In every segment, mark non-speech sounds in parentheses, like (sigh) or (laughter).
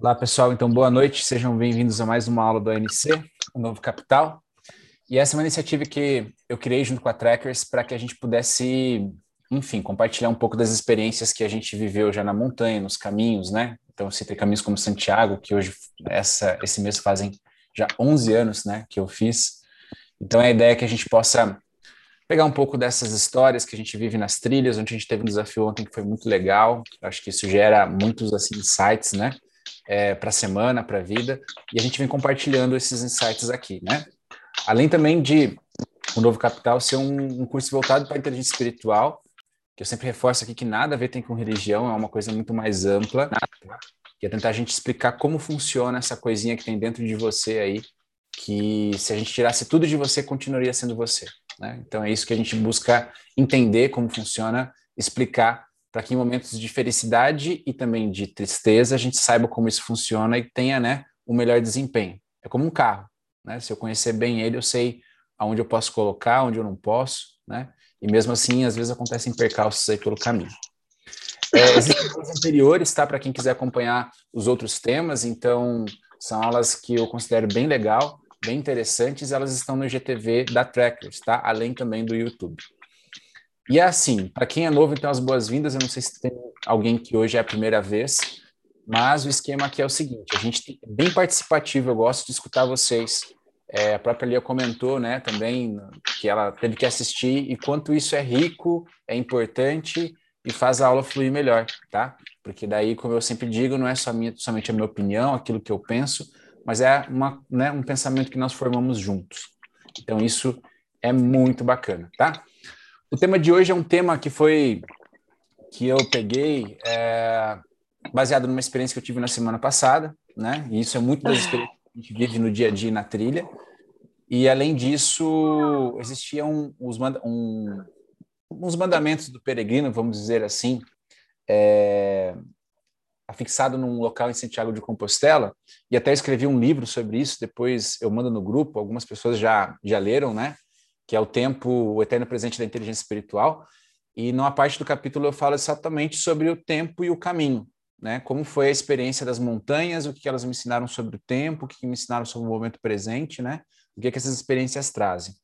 Olá, pessoal. Então, boa noite. Sejam bem-vindos a mais uma aula do ANC, o Novo Capital. E essa é uma iniciativa que eu criei junto com a Trackers para que a gente pudesse, enfim, compartilhar um pouco das experiências que a gente viveu já na montanha, nos caminhos, né? Então, citei caminhos como Santiago, que hoje, essa, esse mês fazem já 11 anos, né, que eu fiz. Então, a ideia é que a gente possa pegar um pouco dessas histórias que a gente vive nas trilhas, onde a gente teve um desafio ontem que foi muito legal. Acho que isso gera muitos assim insights, né, é, para a semana, para a vida. E a gente vem compartilhando esses insights aqui, né? Além também de o Novo Capital ser um, um curso voltado para a inteligência espiritual, que eu sempre reforço aqui que nada a ver tem com religião, é uma coisa muito mais ampla, que é tentar a gente explicar como funciona essa coisinha que tem dentro de você aí, que se a gente tirasse tudo de você, continuaria sendo você. Né? Então é isso que a gente busca entender como funciona, explicar para que em momentos de felicidade e também de tristeza a gente saiba como isso funciona e tenha né, o melhor desempenho. É como um carro. Né? Se eu conhecer bem ele, eu sei aonde eu posso colocar, onde eu não posso, né? E mesmo assim, às vezes acontecem percalços aí pelo caminho. É, (laughs) existem aulas anteriores, tá? Para quem quiser acompanhar os outros temas, então são aulas que eu considero bem legal, bem interessantes, elas estão no GTV da Trackers, tá? Além também do YouTube. E é assim, para quem é novo, então as boas-vindas. Eu não sei se tem alguém que hoje é a primeira vez, mas o esquema aqui é o seguinte: a gente é bem participativo, eu gosto de escutar vocês. É, a própria Lia comentou, né, também que ela teve que assistir e quanto isso é rico, é importante e faz a aula fluir melhor, tá? Porque daí, como eu sempre digo, não é só minha, somente a minha opinião, aquilo que eu penso, mas é uma, né, um pensamento que nós formamos juntos. Então, isso é muito bacana, tá? O tema de hoje é um tema que foi que eu peguei é, baseado numa experiência que eu tive na semana passada, né? E isso é muito das experiências que a gente vive no dia a dia na trilha. E além disso, existiam uns, um, uns mandamentos do peregrino, vamos dizer assim, é, afixado num local em Santiago de Compostela, e até escrevi um livro sobre isso, depois eu mando no grupo, algumas pessoas já, já leram, né? Que é o tempo, o eterno presente da inteligência espiritual, e numa parte do capítulo eu falo exatamente sobre o tempo e o caminho, né? Como foi a experiência das montanhas, o que elas me ensinaram sobre o tempo, o que me ensinaram sobre o momento presente, né? O que, é que essas experiências trazem.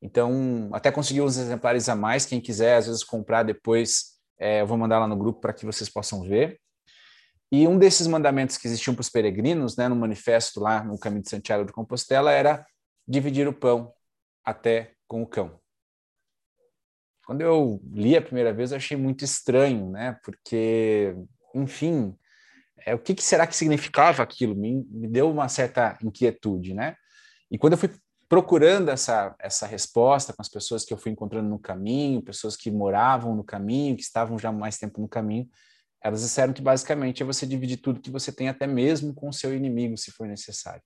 Então, até consegui uns exemplares a mais. Quem quiser, às vezes, comprar depois, é, eu vou mandar lá no grupo para que vocês possam ver. E um desses mandamentos que existiam para os peregrinos, né, no manifesto lá no Caminho de Santiago de Compostela, era dividir o pão até com o cão. Quando eu li a primeira vez, eu achei muito estranho, né? Porque, enfim, é, o que, que será que significava aquilo? Me, me deu uma certa inquietude, né? E quando eu fui procurando essa, essa resposta com as pessoas que eu fui encontrando no caminho, pessoas que moravam no caminho, que estavam já mais tempo no caminho, elas disseram que basicamente é você dividir tudo que você tem até mesmo com o seu inimigo, se for necessário.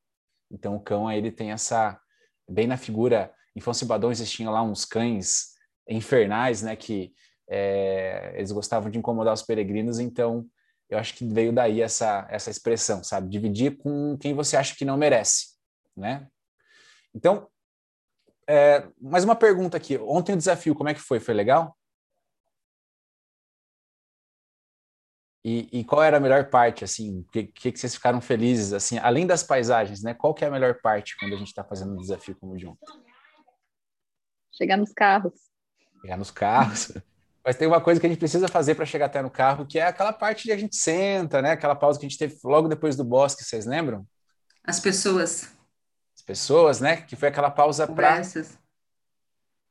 Então o cão aí ele tem essa bem na figura em Fonse Badão existiam lá uns cães infernais, né, que é, eles gostavam de incomodar os peregrinos, então eu acho que veio daí essa essa expressão, sabe, dividir com quem você acha que não merece, né? Então, é, mais uma pergunta aqui. Ontem o desafio, como é que foi? Foi legal? E, e qual era a melhor parte, assim? O que, que, que, vocês ficaram felizes, assim? Além das paisagens, né? Qual que é a melhor parte quando a gente está fazendo um desafio como o de ontem? Chegar nos carros. Chegar nos carros. (laughs) Mas tem uma coisa que a gente precisa fazer para chegar até no carro, que é aquela parte que a gente senta, né? Aquela pausa que a gente teve logo depois do bosque, vocês lembram? As pessoas pessoas, né? Que foi aquela pausa para.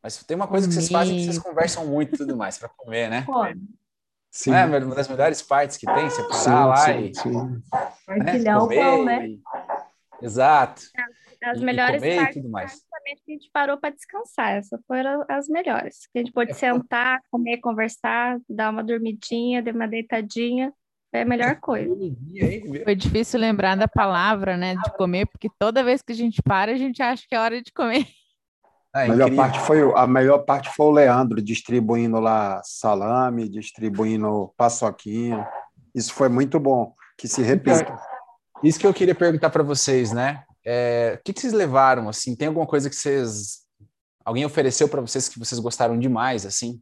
Mas tem uma coisa que vocês fazem que vocês conversam muito e tudo mais para comer, né? Sim. É uma das melhores partes que tem, você parar sim, lá sim, e. Sim. Partilhar né, o pão, né? E... Exato. As, melhores e partes tudo mais. a gente parou para descansar. Essas foram as melhores. A gente pôde é, sentar, comer, conversar, dar uma dormidinha, dar uma deitadinha. É a melhor coisa. Foi difícil lembrar da palavra, né, de comer, porque toda vez que a gente para, a gente acha que é hora de comer. É, a, melhor parte foi, a melhor parte foi o Leandro distribuindo lá salame, distribuindo paçoquinha. Isso foi muito bom, que se repita. Então, isso que eu queria perguntar para vocês, né? É, o que, que vocês levaram, assim? Tem alguma coisa que vocês... Alguém ofereceu para vocês que vocês gostaram demais, assim?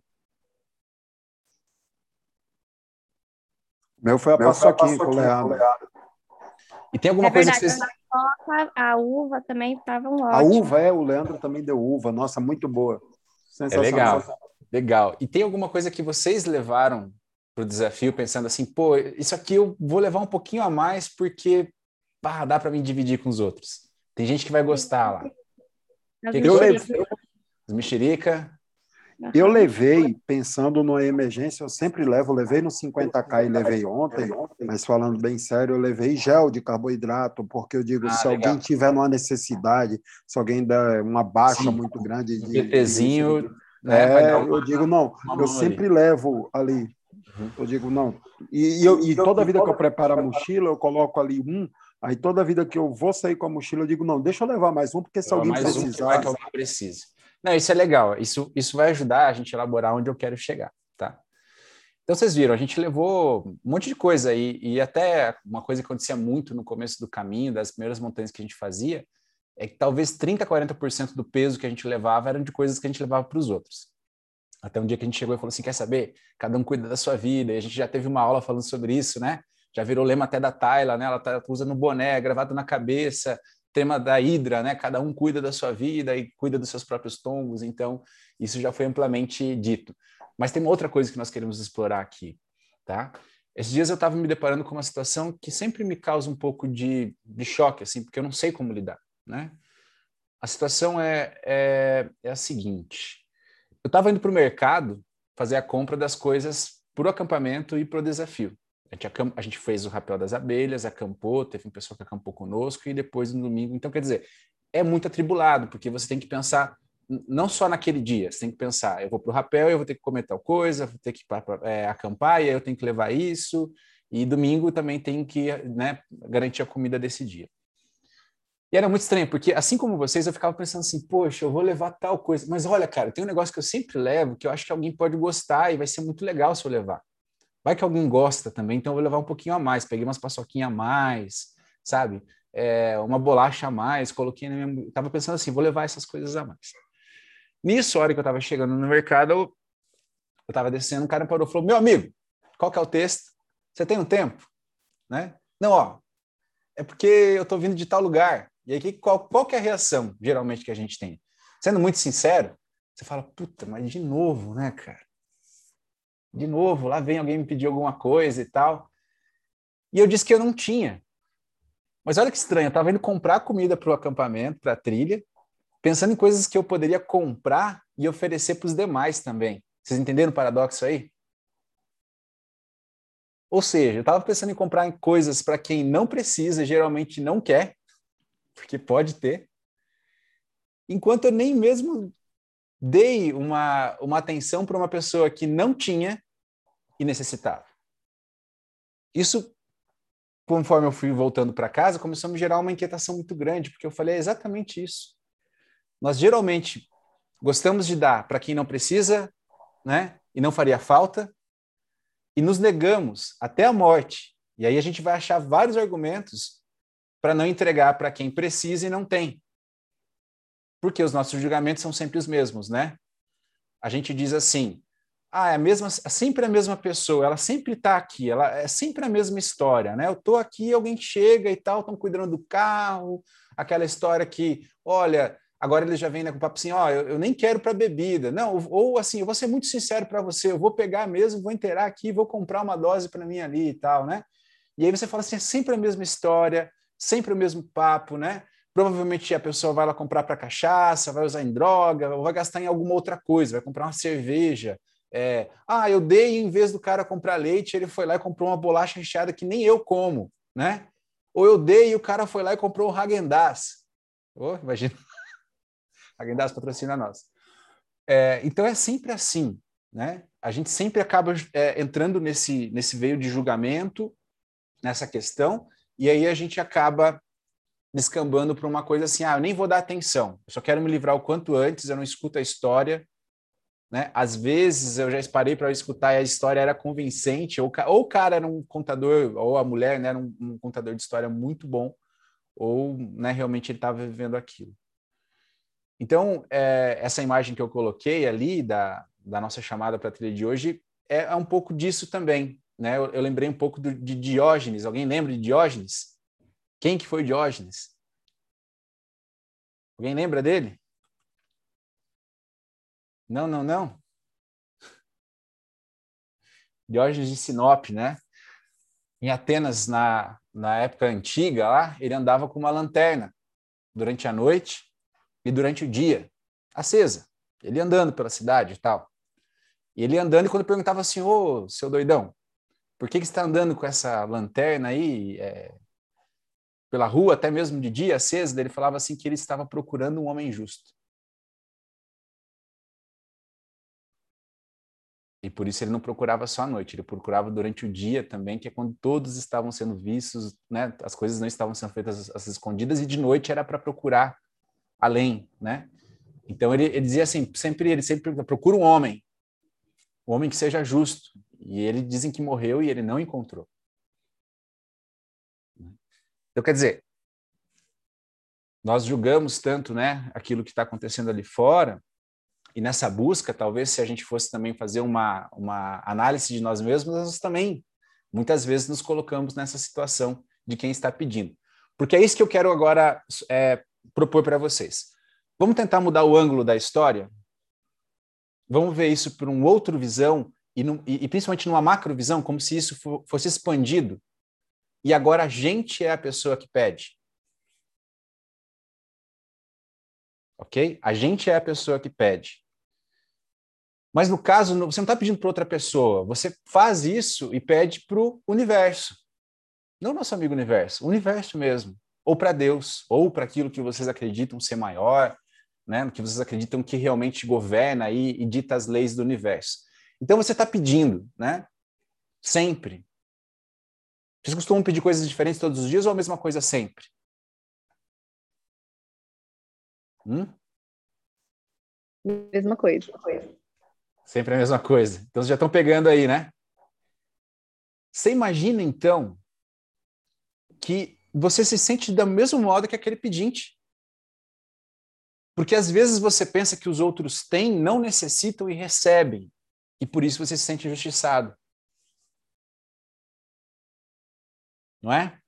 Meu foi a Meu paçoquinha com o Leandro. E tem alguma é coisa verdade, que vocês... A uva também estavam ótimas. A uva, é, o Leandro também deu uva. Nossa, muito boa. É legal, legal. E tem alguma coisa que vocês levaram para o desafio pensando assim, pô, isso aqui eu vou levar um pouquinho a mais porque pá, dá para me dividir com os outros. Tem gente que vai gostar lá. As que eu levei, mexerica. Eu levei, pensando numa emergência, eu sempre levo, levei no 50K e levei ontem, mas falando bem sério, eu levei gel de carboidrato, porque eu digo, ah, se legal. alguém tiver uma necessidade, se alguém der uma baixa Sim. muito grande de... PTzinho, de, né, é, eu digo, não, eu sempre levo ali, Uhum. Eu digo, não. E, e, eu, e toda vida que eu preparo a mochila, eu coloco ali um. Aí toda vida que eu vou sair com a mochila, eu digo, não, deixa eu levar mais um, porque se alguém mais precisar. Um vai que alguém precise. Não, isso é legal. Isso, isso vai ajudar a gente a elaborar onde eu quero chegar, tá? Então vocês viram, a gente levou um monte de coisa aí, e até uma coisa que acontecia muito no começo do caminho, das primeiras montanhas que a gente fazia, é que talvez 30, 40% do peso que a gente levava eram de coisas que a gente levava para os outros. Até um dia que a gente chegou e falou assim: quer saber? Cada um cuida da sua vida. E a gente já teve uma aula falando sobre isso, né? Já virou lema até da Tayla, né? Ela tá usando boné, gravado na cabeça, tema da Hidra, né? Cada um cuida da sua vida e cuida dos seus próprios tombos. Então, isso já foi amplamente dito. Mas tem uma outra coisa que nós queremos explorar aqui, tá? Esses dias eu estava me deparando com uma situação que sempre me causa um pouco de, de choque, assim, porque eu não sei como lidar, né? A situação é, é, é a seguinte: eu estava indo para o mercado fazer a compra das coisas para o acampamento e para o desafio. A gente, a gente, fez o rapel das abelhas, acampou, teve um pessoal que acampou conosco e depois no domingo. Então, quer dizer, é muito atribulado, porque você tem que pensar não só naquele dia, você tem que pensar, eu vou para o rapel, eu vou ter que comer tal coisa, vou ter que é, acampar, e aí eu tenho que levar isso, e domingo também tenho que né, garantir a comida desse dia. E era muito estranho, porque assim como vocês, eu ficava pensando assim, poxa, eu vou levar tal coisa. Mas olha, cara, tem um negócio que eu sempre levo, que eu acho que alguém pode gostar e vai ser muito legal se eu levar. Vai que alguém gosta também, então eu vou levar um pouquinho a mais. Peguei umas paçoquinhas a mais, sabe? É, uma bolacha a mais, coloquei na minha... Tava pensando assim, vou levar essas coisas a mais. Nisso, a hora que eu tava chegando no mercado, eu, tava descendo, um cara parou e falou, meu amigo, qual que é o texto? Você tem um tempo? Né? Não, ó, é porque eu tô vindo de tal lugar. E aí, qual, qual que é a reação, geralmente, que a gente tem? Sendo muito sincero, você fala, puta, mas de novo, né, cara? De novo, lá vem alguém me pedir alguma coisa e tal. E eu disse que eu não tinha. Mas olha que estranho, eu estava indo comprar comida para o acampamento, para a trilha, pensando em coisas que eu poderia comprar e oferecer para os demais também. Vocês entenderam o paradoxo aí? Ou seja, eu estava pensando em comprar coisas para quem não precisa, geralmente não quer, porque pode ter. Enquanto eu nem mesmo dei uma, uma atenção para uma pessoa que não tinha e necessitava. Isso, conforme eu fui voltando para casa, começou a me gerar uma inquietação muito grande, porque eu falei é exatamente isso. Nós geralmente gostamos de dar para quem não precisa, né? E não faria falta, e nos negamos até a morte. E aí a gente vai achar vários argumentos para não entregar para quem precisa e não tem. Porque os nossos julgamentos são sempre os mesmos, né? A gente diz assim: ah, é a mesma, é sempre a mesma pessoa, ela sempre está aqui, ela é sempre a mesma história, né? Eu estou aqui, alguém chega e tal, estão cuidando do carro, aquela história que, olha, agora ele já vem né, com o papo assim, ó, oh, eu, eu, nem quero para bebida, não, ou, ou, assim, eu vou ser muito sincero para você, eu vou pegar mesmo, vou inteirar aqui, vou comprar uma dose para mim ali e tal, né? E aí você fala assim, é sempre a mesma história, sempre o mesmo papo, né? Provavelmente a pessoa vai lá comprar para cachaça, vai usar em droga, ou vai gastar em alguma outra coisa, vai comprar uma cerveja. É, ah, eu dei em vez do cara comprar leite, ele foi lá e comprou uma bolacha recheada que nem eu como, né? Ou eu dei e o cara foi lá e comprou um Häagen-Dazs. Oh, imagina. (laughs) Häagen-Dazs patrocina nós. É, então é sempre assim, né? A gente sempre acaba é, entrando nesse, nesse veio de julgamento, nessa questão, e aí a gente acaba descambando para uma coisa assim, ah, eu nem vou dar atenção, eu só quero me livrar o quanto antes, eu não escuto a história, né? Às vezes eu já parei para escutar e a história era convincente, ou, ou o cara era um contador, ou a mulher né, era um, um contador de história muito bom, ou né, realmente ele estava vivendo aquilo. Então, é, essa imagem que eu coloquei ali da, da nossa chamada para a trilha de hoje é, é um pouco disso também, né, eu, eu lembrei um pouco do, de Diógenes. Alguém lembra de Diógenes? Quem que foi Diógenes? Alguém lembra dele? Não, não, não. Diógenes de Sinop, né? Em Atenas, na, na época antiga lá, ele andava com uma lanterna durante a noite e durante o dia, acesa. Ele andando pela cidade e tal. E ele andando, e quando perguntava assim, ô, seu doidão, por que, que você está andando com essa lanterna aí é, pela rua, até mesmo de dia, acesa? Ele falava assim que ele estava procurando um homem justo. E por isso ele não procurava só à noite, ele procurava durante o dia também, que é quando todos estavam sendo vistos, né? As coisas não estavam sendo feitas às escondidas e de noite era para procurar além, né? Então ele, ele, dizia assim, sempre ele sempre procura um homem, um homem que seja justo. E ele dizem que morreu e ele não encontrou. Então quer dizer, nós julgamos tanto, né, aquilo que está acontecendo ali fora, e nessa busca, talvez se a gente fosse também fazer uma, uma análise de nós mesmos, nós também muitas vezes nos colocamos nessa situação de quem está pedindo. Porque é isso que eu quero agora é, propor para vocês. Vamos tentar mudar o ângulo da história? Vamos ver isso por uma outra visão, e, no, e, e principalmente numa macrovisão, como se isso for, fosse expandido. E agora a gente é a pessoa que pede. Ok? A gente é a pessoa que pede. Mas no caso, você não está pedindo para outra pessoa, você faz isso e pede para o universo. Não nosso amigo universo, o universo mesmo. Ou para Deus, ou para aquilo que vocês acreditam ser maior, né? que vocês acreditam que realmente governa aí e dita as leis do universo. Então você está pedindo, né? Sempre. Vocês costumam pedir coisas diferentes todos os dias ou a mesma coisa sempre? Hum? Mesma coisa. Sempre a mesma coisa. Então, vocês já estão pegando aí, né? Você imagina, então, que você se sente do mesmo modo que aquele pedinte. Porque às vezes você pensa que os outros têm, não necessitam e recebem. E por isso você se sente injustiçado. Não é?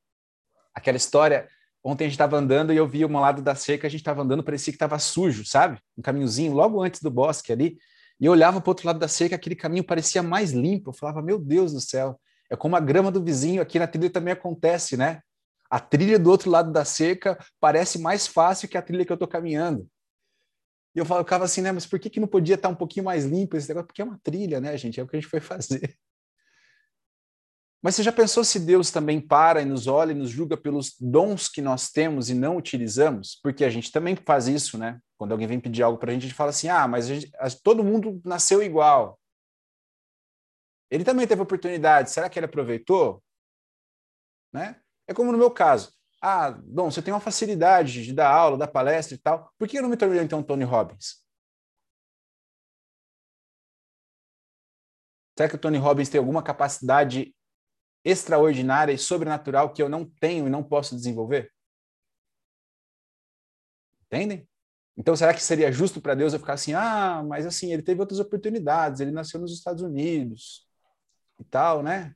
Aquela história. Ontem a gente estava andando e eu vi um lado da cerca, a gente estava andando, parecia que estava sujo, sabe? Um caminhozinho logo antes do bosque ali. E eu olhava para o outro lado da cerca, aquele caminho parecia mais limpo. Eu falava, meu Deus do céu, é como a grama do vizinho, aqui na trilha também acontece, né? A trilha do outro lado da cerca parece mais fácil que a trilha que eu estou caminhando. E eu ficava assim, né? Mas por que, que não podia estar um pouquinho mais limpo esse negócio? Porque é uma trilha, né, gente? É o que a gente foi (laughs) fazer. Mas você já pensou se Deus também para e nos olha e nos julga pelos dons que nós temos e não utilizamos? Porque a gente também faz isso, né? Quando alguém vem pedir algo para a gente, a gente fala assim: ah, mas gente, todo mundo nasceu igual. Ele também teve oportunidade, será que ele aproveitou? Né? É como no meu caso. Ah, bom, você tem uma facilidade de dar aula, dar palestra e tal, por que eu não me tornei então Tony Robbins? Será que o Tony Robbins tem alguma capacidade extraordinária e sobrenatural que eu não tenho e não posso desenvolver? Entendem? Então, será que seria justo para Deus eu ficar assim, ah, mas assim, ele teve outras oportunidades, ele nasceu nos Estados Unidos e tal, né?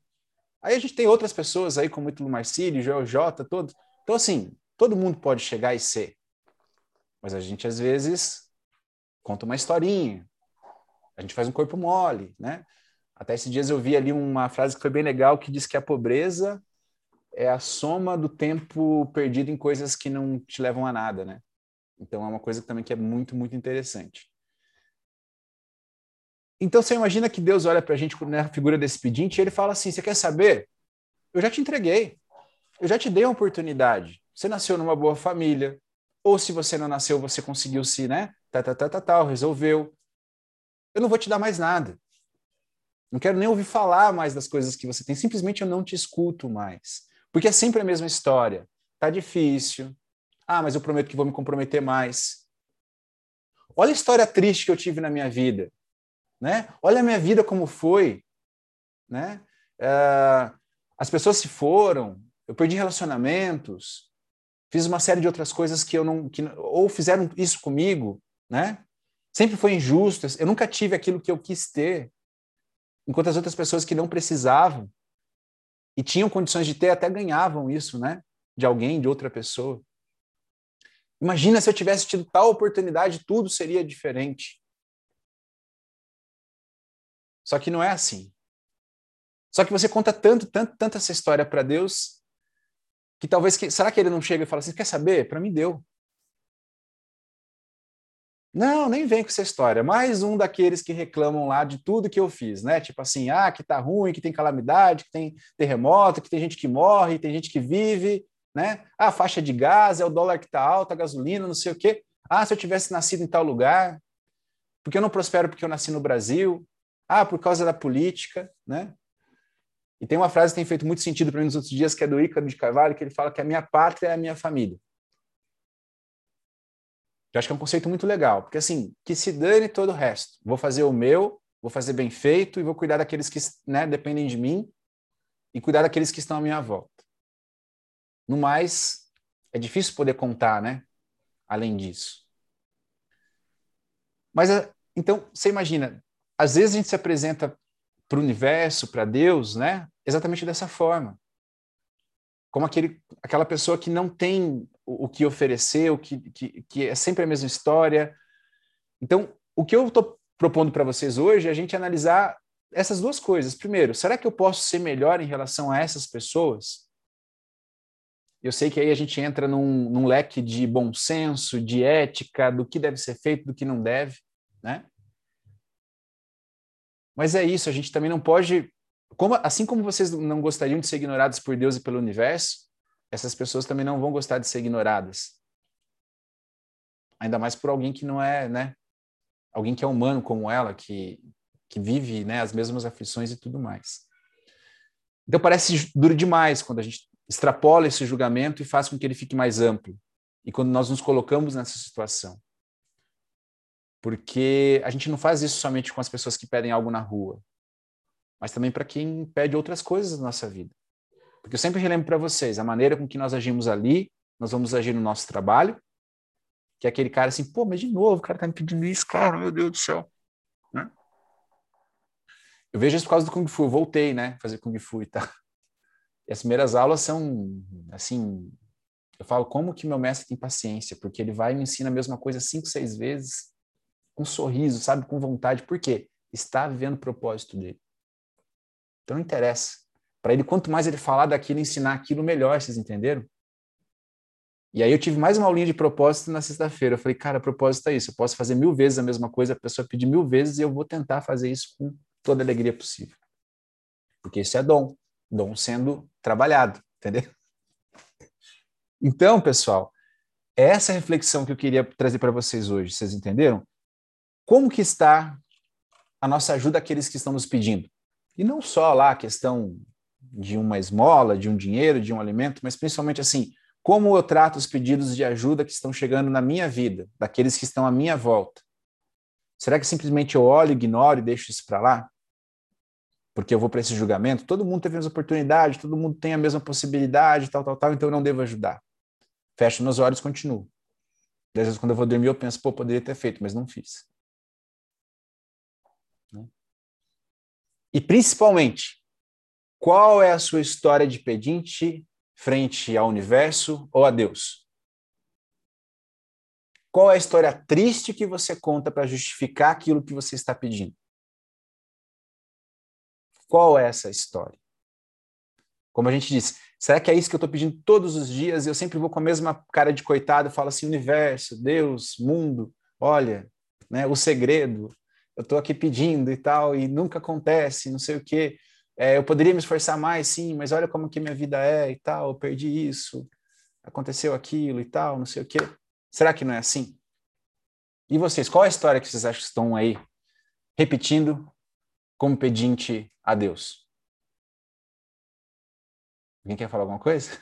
Aí a gente tem outras pessoas aí, como Ítalo Marcílio, Joel J, todos. Então, assim, todo mundo pode chegar e ser. Mas a gente, às vezes, conta uma historinha. A gente faz um corpo mole, né? Até esses dias eu vi ali uma frase que foi bem legal, que diz que a pobreza é a soma do tempo perdido em coisas que não te levam a nada, né? Então é uma coisa também que é muito, muito interessante. Então você imagina que Deus olha para a gente na figura desse pedinte e ele fala assim: Você quer saber? Eu já te entreguei. Eu já te dei uma oportunidade. Você nasceu numa boa família. Ou se você não nasceu, você conseguiu se, né? Tá, tá, tá, tá, tal, resolveu. Eu não vou te dar mais nada. Não quero nem ouvir falar mais das coisas que você tem. Simplesmente eu não te escuto mais. Porque é sempre a mesma história. Tá difícil. Ah, mas eu prometo que vou me comprometer mais. Olha a história triste que eu tive na minha vida. Né? Olha a minha vida como foi. Né? Uh, as pessoas se foram. Eu perdi relacionamentos. Fiz uma série de outras coisas que eu não. Que, ou fizeram isso comigo. Né? Sempre foi injusto. Eu nunca tive aquilo que eu quis ter enquanto as outras pessoas que não precisavam e tinham condições de ter, até ganhavam isso, né? De alguém, de outra pessoa. Imagina se eu tivesse tido tal oportunidade, tudo seria diferente. Só que não é assim. Só que você conta tanto, tanto, tanto essa história para Deus, que talvez que, será que ele não chega e fala assim, quer saber? Para mim deu. Não, nem vem com essa história. Mais um daqueles que reclamam lá de tudo que eu fiz, né? Tipo assim, ah, que tá ruim, que tem calamidade, que tem terremoto, que tem gente que morre, tem gente que vive, né? Ah, faixa de gás, é o dólar que tá alto, a gasolina, não sei o quê. Ah, se eu tivesse nascido em tal lugar, porque eu não prospero porque eu nasci no Brasil. Ah, por causa da política, né? E tem uma frase que tem feito muito sentido para mim nos outros dias, que é do Ícaro de Carvalho, que ele fala que a minha pátria é a minha família. Eu acho que é um conceito muito legal, porque assim, que se dane todo o resto. Vou fazer o meu, vou fazer bem feito e vou cuidar daqueles que né, dependem de mim e cuidar daqueles que estão à minha volta. No mais, é difícil poder contar, né? Além disso. Mas, eh, então, você imagina, às vezes a gente se apresenta para o universo, para Deus, né? Exatamente dessa forma. Como aquele, aquela pessoa que não tem o, que oferecer, o que, que, que é sempre a mesma história. Então, o que eu estou propondo para vocês hoje é a gente analisar essas duas coisas. Primeiro, será que eu posso ser melhor em relação a essas pessoas? Eu sei que aí a gente entra num, num leque de bom senso, de ética, do que deve ser feito, do que não deve, né? Mas é isso, a gente também não pode, como, assim como vocês não gostariam de ser ignorados por Deus e pelo universo, essas pessoas também não vão gostar de ser ignoradas. Ainda mais por alguém que não é, né? Alguém que é humano como ela, que, que vive né, as mesmas aflições e tudo mais. Então parece duro demais quando a gente extrapola esse julgamento e faz com que ele fique mais amplo. E quando nós nos colocamos nessa situação. Porque a gente não faz isso somente com as pessoas que pedem algo na rua, mas também para quem pede outras coisas na nossa vida. Porque eu sempre relembro para vocês, a maneira com que nós agimos ali, nós vamos agir no nosso trabalho, que é aquele cara assim, pô, mas de novo, o cara tá me pedindo isso, cara, meu Deus do céu. Né? Eu vejo isso por causa do Kung Fu, eu voltei, né, fazer Kung Fu e tal. (laughs) E as primeiras aulas são, assim, eu falo, como que meu mestre tem paciência? Porque ele vai e me ensina a mesma coisa cinco, seis vezes, com um sorriso, sabe, com vontade. Por quê? Está vivendo o propósito dele. Então não interessa. Para ele, quanto mais ele falar daquilo, ensinar aquilo, melhor, vocês entenderam? E aí eu tive mais uma aulinha de propósito na sexta-feira. Eu falei, cara, propósito é isso. Eu posso fazer mil vezes a mesma coisa, a pessoa pedir mil vezes e eu vou tentar fazer isso com toda a alegria possível. Porque isso é dom. Dom sendo trabalhado, entendeu? Então, pessoal, é essa reflexão que eu queria trazer para vocês hoje. Vocês entenderam? Como que está a nossa ajuda àqueles que estão nos pedindo? E não só lá a questão de uma esmola, de um dinheiro, de um alimento, mas principalmente assim, como eu trato os pedidos de ajuda que estão chegando na minha vida, daqueles que estão à minha volta? Será que simplesmente eu olho, ignoro e deixo isso para lá? Porque eu vou para esse julgamento? Todo mundo teve a mesma oportunidade, todo mundo tem a mesma possibilidade, tal, tal, tal, então eu não devo ajudar. Fecho meus olhos e continuo. Às vezes, quando eu vou dormir, eu penso, pô, poderia ter feito, mas não fiz. E principalmente, qual é a sua história de pedinte frente ao universo ou a Deus? Qual é a história triste que você conta para justificar aquilo que você está pedindo? Qual é essa história? Como a gente disse, será que é isso que eu estou pedindo todos os dias e eu sempre vou com a mesma cara de coitado e falo assim: universo, Deus, mundo, olha, né, o segredo, eu estou aqui pedindo e tal, e nunca acontece, não sei o quê. É, eu poderia me esforçar mais, sim, mas olha como que minha vida é e tal, eu perdi isso, aconteceu aquilo e tal, não sei o quê. Será que não é assim? E vocês, qual é a história que vocês acham que estão aí repetindo como pedinte a Deus? Alguém quer falar alguma coisa?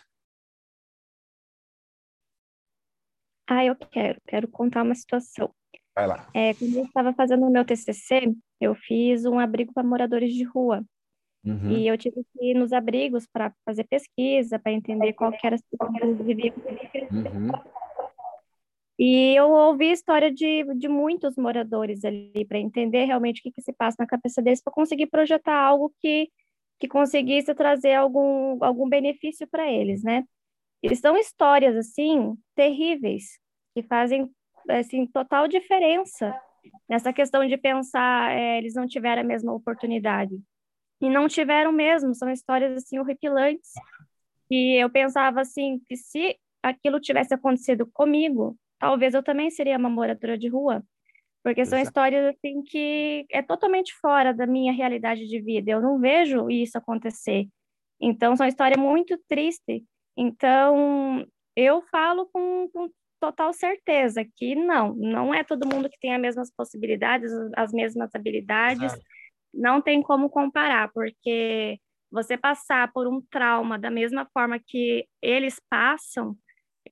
Ah, eu quero, quero contar uma situação. Vai lá. É, quando eu estava fazendo o meu TCC, eu fiz um abrigo para moradores de rua. Uhum. E eu tive que ir nos abrigos para fazer pesquisa, para entender qual que era a situação que eles viviam. Uhum. E eu ouvi a história de, de muitos moradores ali, para entender realmente o que, que se passa na cabeça deles, para conseguir projetar algo que que conseguisse trazer algum, algum benefício para eles, né? E são histórias, assim, terríveis, que fazem, assim, total diferença nessa questão de pensar, é, eles não tiveram a mesma oportunidade. E não tiveram mesmo, são histórias, assim, horripilantes. E eu pensava, assim, que se aquilo tivesse acontecido comigo, talvez eu também seria uma moradora de rua. Porque são Exato. histórias, assim, que é totalmente fora da minha realidade de vida. Eu não vejo isso acontecer. Então, são histórias muito tristes então, eu falo com, com total certeza que não, não é todo mundo que tem as mesmas possibilidades, as mesmas habilidades, não tem como comparar, porque você passar por um trauma da mesma forma que eles passam,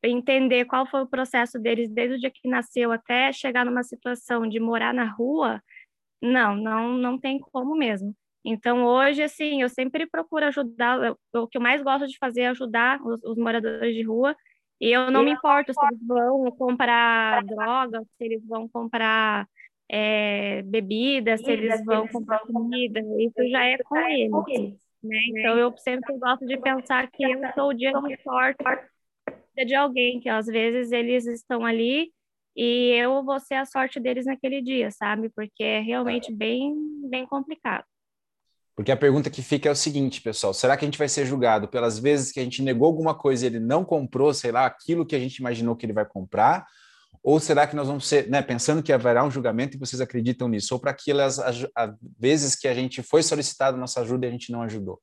entender qual foi o processo deles desde o dia que nasceu até chegar numa situação de morar na rua, não, não, não tem como mesmo. Então, hoje, assim, eu sempre procuro ajudar, o que eu mais gosto de fazer é ajudar os, os moradores de rua, e eu não me importo se eles vão comprar droga, se eles vão comprar é, bebida, se eles vão comprar comida, isso já é com eles, né? Então, eu sempre gosto de pensar que eu sou o dia que importa de alguém, que às vezes eles estão ali e eu vou ser a sorte deles naquele dia, sabe? Porque é realmente bem, bem complicado. Porque a pergunta que fica é o seguinte, pessoal: será que a gente vai ser julgado pelas vezes que a gente negou alguma coisa e ele não comprou, sei lá, aquilo que a gente imaginou que ele vai comprar? Ou será que nós vamos ser, né, pensando que haverá um julgamento e vocês acreditam nisso? Ou para aquelas as, as vezes que a gente foi solicitado nossa ajuda e a gente não ajudou?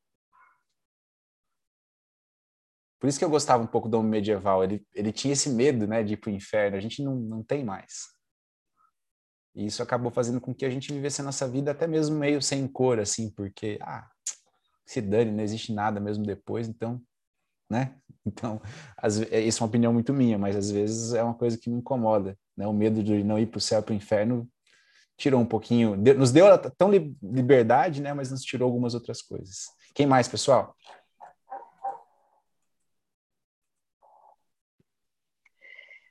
Por isso que eu gostava um pouco do homem medieval. Ele, ele tinha esse medo né, de ir para o inferno. A gente não, não tem mais. E isso acabou fazendo com que a gente vivesse a nossa vida até mesmo meio sem cor, assim, porque, ah, se dane, não existe nada mesmo depois, então, né? (laughs) Então, as, é, isso é uma opinião muito minha, mas às vezes é uma coisa que me incomoda, né? O medo de não ir para o céu, para o inferno, tirou um pouquinho, nos deu tão liberdade, né? Mas nos tirou algumas outras coisas. Quem mais, pessoal?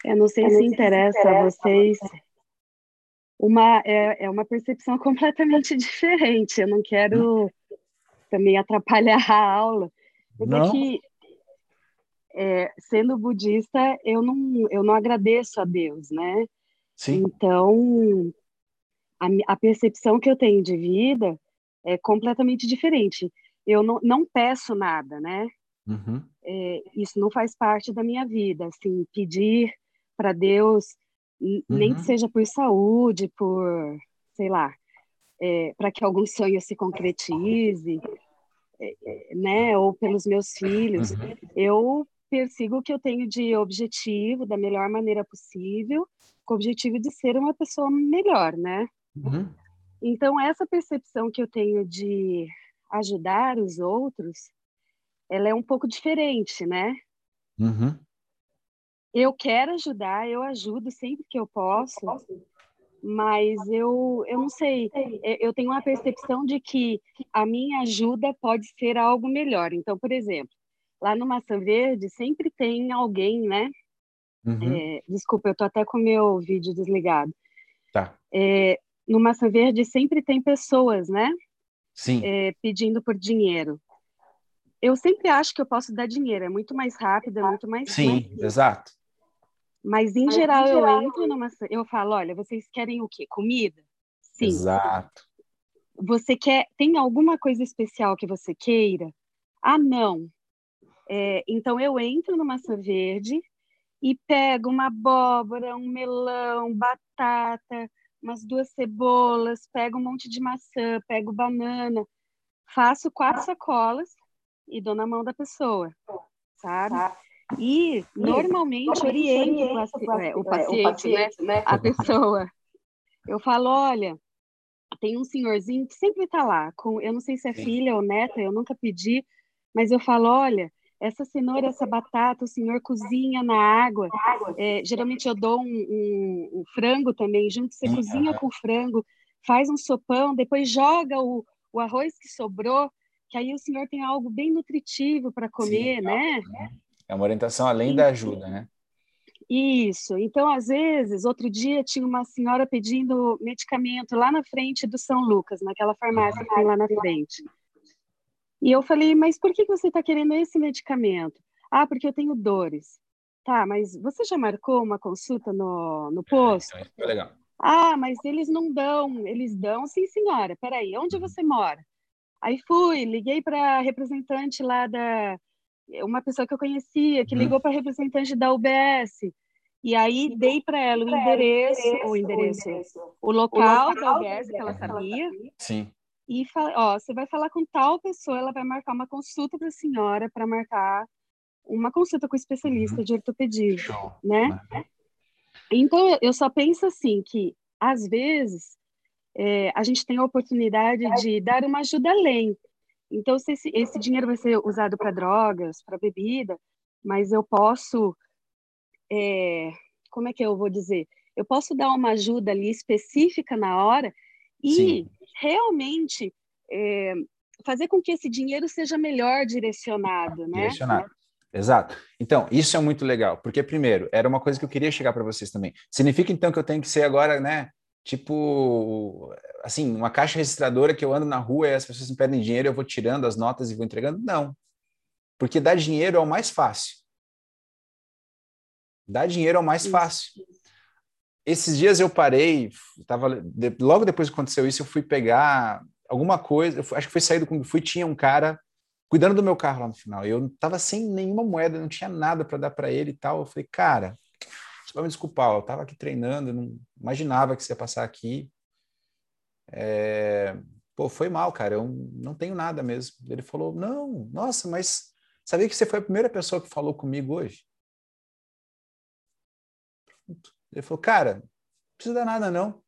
Eu não sei, Eu não se, sei interessa se interessa a vocês uma, é, é uma percepção (laughs) completamente diferente. Eu não quero também atrapalhar a aula, mas é não. é que é, sendo budista eu não eu não agradeço a Deus, né? Sim. Então a, a percepção que eu tenho de vida é completamente diferente. Eu não, não peço nada, né? Uhum. É, isso não faz parte da minha vida. Assim, pedir para Deus uhum. nem que uhum. seja por saúde, por, sei lá, é, para que algum sonho se concretize, é, é, né, ou pelos meus filhos. Uhum. Eu persigo o que eu tenho de objetivo da melhor maneira possível, com o objetivo de ser uma pessoa melhor, né? Uhum. Então, essa percepção que eu tenho de ajudar os outros, ela é um pouco diferente, né? Uhum eu quero ajudar, eu ajudo sempre que eu posso, mas eu, eu não sei, é, eu tenho uma percepção de que a minha ajuda pode ser algo melhor. Então, por exemplo, lá no Maçã Verde sempre tem alguém, né? Uhum. É, desculpa, eu tô até com o meu vídeo desligado. Tá. É, no Maçã Verde sempre tem pessoas, né? Sim. É, pedindo por dinheiro. Eu sempre acho que eu posso dar dinheiro, é muito mais rápido, é muito mais. Sim, exato. Mas em, Mas, geral, em geral, eu entro numa. Eu falo, olha, vocês querem o quê? Comida? Sim. Exato. Você quer. Tem alguma coisa especial que você queira? Ah, não. É, então eu entro no maçã verde e pego uma abóbora, um melão, batata, umas duas cebolas, pego um monte de maçã, pego banana, faço quatro sacolas e dou na mão da pessoa, sabe? E normalmente oriento o, paci o, paciente, né? né? a pessoa. Eu falo, olha, tem um senhorzinho que sempre está lá, com, eu não sei se é filha ou neta, eu nunca pedi, mas eu falo, olha, essa cenoura, essa batata, o senhor cozinha na água. É, geralmente eu dou um, um, um, frango também, junto, você cozinha com o frango, faz um sopão, depois joga o, o arroz que sobrou, que aí o senhor tem algo bem nutritivo para comer, Sim, né? É uma orientação além da ajuda, né? Isso. Então, às vezes, outro dia tinha uma senhora pedindo medicamento lá na frente do São Lucas, naquela farmácia que tem lá na frente. E eu falei, mas por que você está querendo esse medicamento? Ah, porque eu tenho dores. Tá, mas você já marcou uma consulta no, no posto? É, foi legal. Ah, mas eles não dão. Eles dão, sim, senhora. Peraí, onde você mora? Aí fui, liguei para representante lá da. Uma pessoa que eu conhecia, que uhum. ligou para representante da UBS. E aí dei para ela o endereço, o endereço, o local, o local da UBS que ela sabia. Sim. E falei, ó, você vai falar com tal pessoa, ela vai marcar uma consulta para a senhora para marcar uma consulta com o especialista uhum. de ortopedia, Show. né? Uhum. Então eu só penso assim que às vezes é, a gente tem a oportunidade de dar uma ajuda além. Então se esse, esse dinheiro vai ser usado para drogas, para bebida, mas eu posso é, como é que eu vou dizer? Eu posso dar uma ajuda ali específica na hora e Sim. realmente é, fazer com que esse dinheiro seja melhor direcionado, né? Direcionado. Exato. Então, isso é muito legal, porque, primeiro, era uma coisa que eu queria chegar para vocês também. Significa, então, que eu tenho que ser agora, né? Tipo, assim, uma caixa registradora que eu ando na rua e as pessoas me pedem dinheiro, eu vou tirando as notas e vou entregando? Não. Porque dar dinheiro é o mais fácil. Dar dinheiro é o mais fácil. Esses dias eu parei, tava, logo depois que aconteceu isso, eu fui pegar alguma coisa, acho que foi saído quando fui, tinha um cara cuidando do meu carro lá no final. Eu tava sem nenhuma moeda, não tinha nada para dar para ele e tal. Eu falei, cara, você vai me desculpar, eu tava aqui treinando, não imaginava que você ia passar aqui. É... Pô, foi mal, cara, eu não tenho nada mesmo. Ele falou, não, nossa, mas sabia que você foi a primeira pessoa que falou comigo hoje? Ele falou, cara, não precisa dar nada não.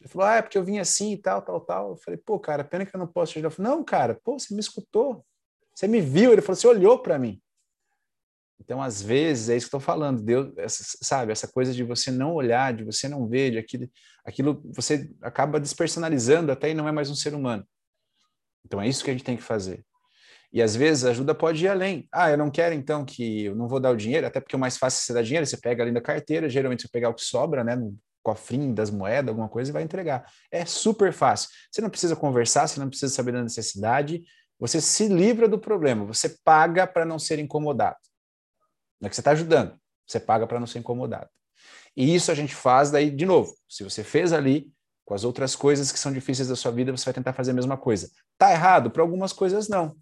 Ele falou, ah, é porque eu vim assim e tal, tal, tal. Eu falei, pô, cara, pena que eu não posso te ajudar. Eu falei, não, cara, pô, você me escutou. Você me viu. Ele falou, você olhou para mim. Então, às vezes, é isso que estou falando, Deus, essa, sabe, essa coisa de você não olhar, de você não ver, de aquilo, aquilo você acaba despersonalizando até e não é mais um ser humano. Então, é isso que a gente tem que fazer. E às vezes a ajuda pode ir além. Ah, eu não quero então que eu não vou dar o dinheiro, até porque o mais fácil é você dar dinheiro, você pega ali na carteira, geralmente você pegar o que sobra, né, no cofrinho das moedas, alguma coisa e vai entregar. É super fácil. Você não precisa conversar, você não precisa saber da necessidade, você se livra do problema, você paga para não ser incomodado. Não é que você está ajudando, você paga para não ser incomodado. E isso a gente faz daí de novo. Se você fez ali, com as outras coisas que são difíceis da sua vida, você vai tentar fazer a mesma coisa. Tá errado? Para algumas coisas não.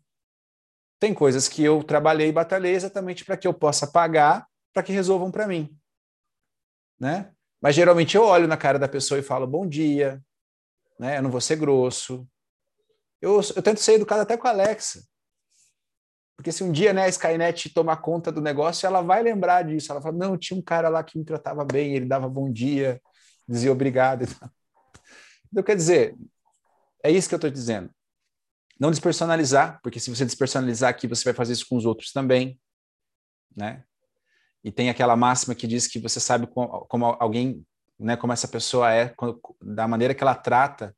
Tem coisas que eu trabalhei e batalhei exatamente para que eu possa pagar para que resolvam para mim. Né? Mas geralmente eu olho na cara da pessoa e falo bom dia, né? eu não vou ser grosso. Eu, eu tento ser educado até com a Alexa. Porque se um dia né, a Skynet tomar conta do negócio, ela vai lembrar disso. Ela fala: não, tinha um cara lá que me tratava bem, ele dava bom dia, dizia obrigado. Então, quer dizer, é isso que eu estou dizendo. Não despersonalizar, porque se você despersonalizar aqui, você vai fazer isso com os outros também, né? E tem aquela máxima que diz que você sabe como, alguém, né, como essa pessoa é, da maneira que ela trata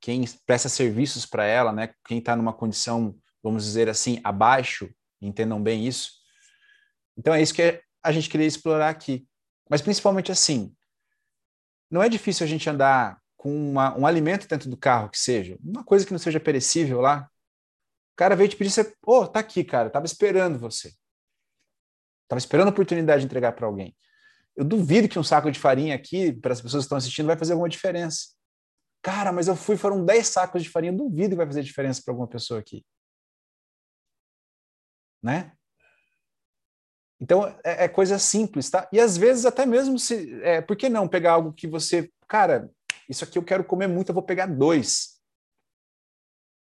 quem presta serviços para ela, né? Quem está numa condição, vamos dizer assim, abaixo, entendam bem isso. Então é isso que a gente queria explorar aqui. Mas principalmente assim, não é difícil a gente andar com uma, um alimento dentro do carro, que seja, uma coisa que não seja perecível lá, o cara veio te pedir, você, pô, oh, tá aqui, cara, tava esperando você. Tava esperando a oportunidade de entregar para alguém. Eu duvido que um saco de farinha aqui, para as pessoas que estão assistindo, vai fazer alguma diferença. Cara, mas eu fui, foram 10 sacos de farinha, eu duvido que vai fazer diferença para alguma pessoa aqui. Né? Então, é, é, coisa simples, tá? E às vezes até mesmo se... É, por que não pegar algo que você... Cara, isso aqui eu quero comer muito, eu vou pegar dois.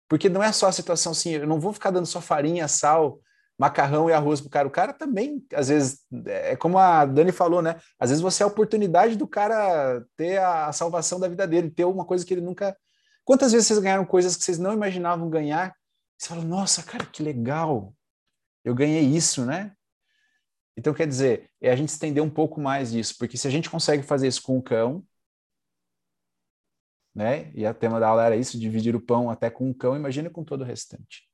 Porque não é só a situação assim, eu não vou ficar dando só farinha, sal, macarrão e arroz pro cara. O cara também, às vezes, é como a Dani falou, né? Às vezes você é a oportunidade do cara ter a salvação da vida dele, ter uma coisa que ele nunca. Quantas vezes vocês ganharam coisas que vocês não imaginavam ganhar? Você fala, nossa, cara, que legal! Eu ganhei isso, né? Então, quer dizer, é a gente estender um pouco mais disso, porque se a gente consegue fazer isso com o cão, né? E o tema da aula era isso, dividir o pão até com um cão, imagina com todo o restante.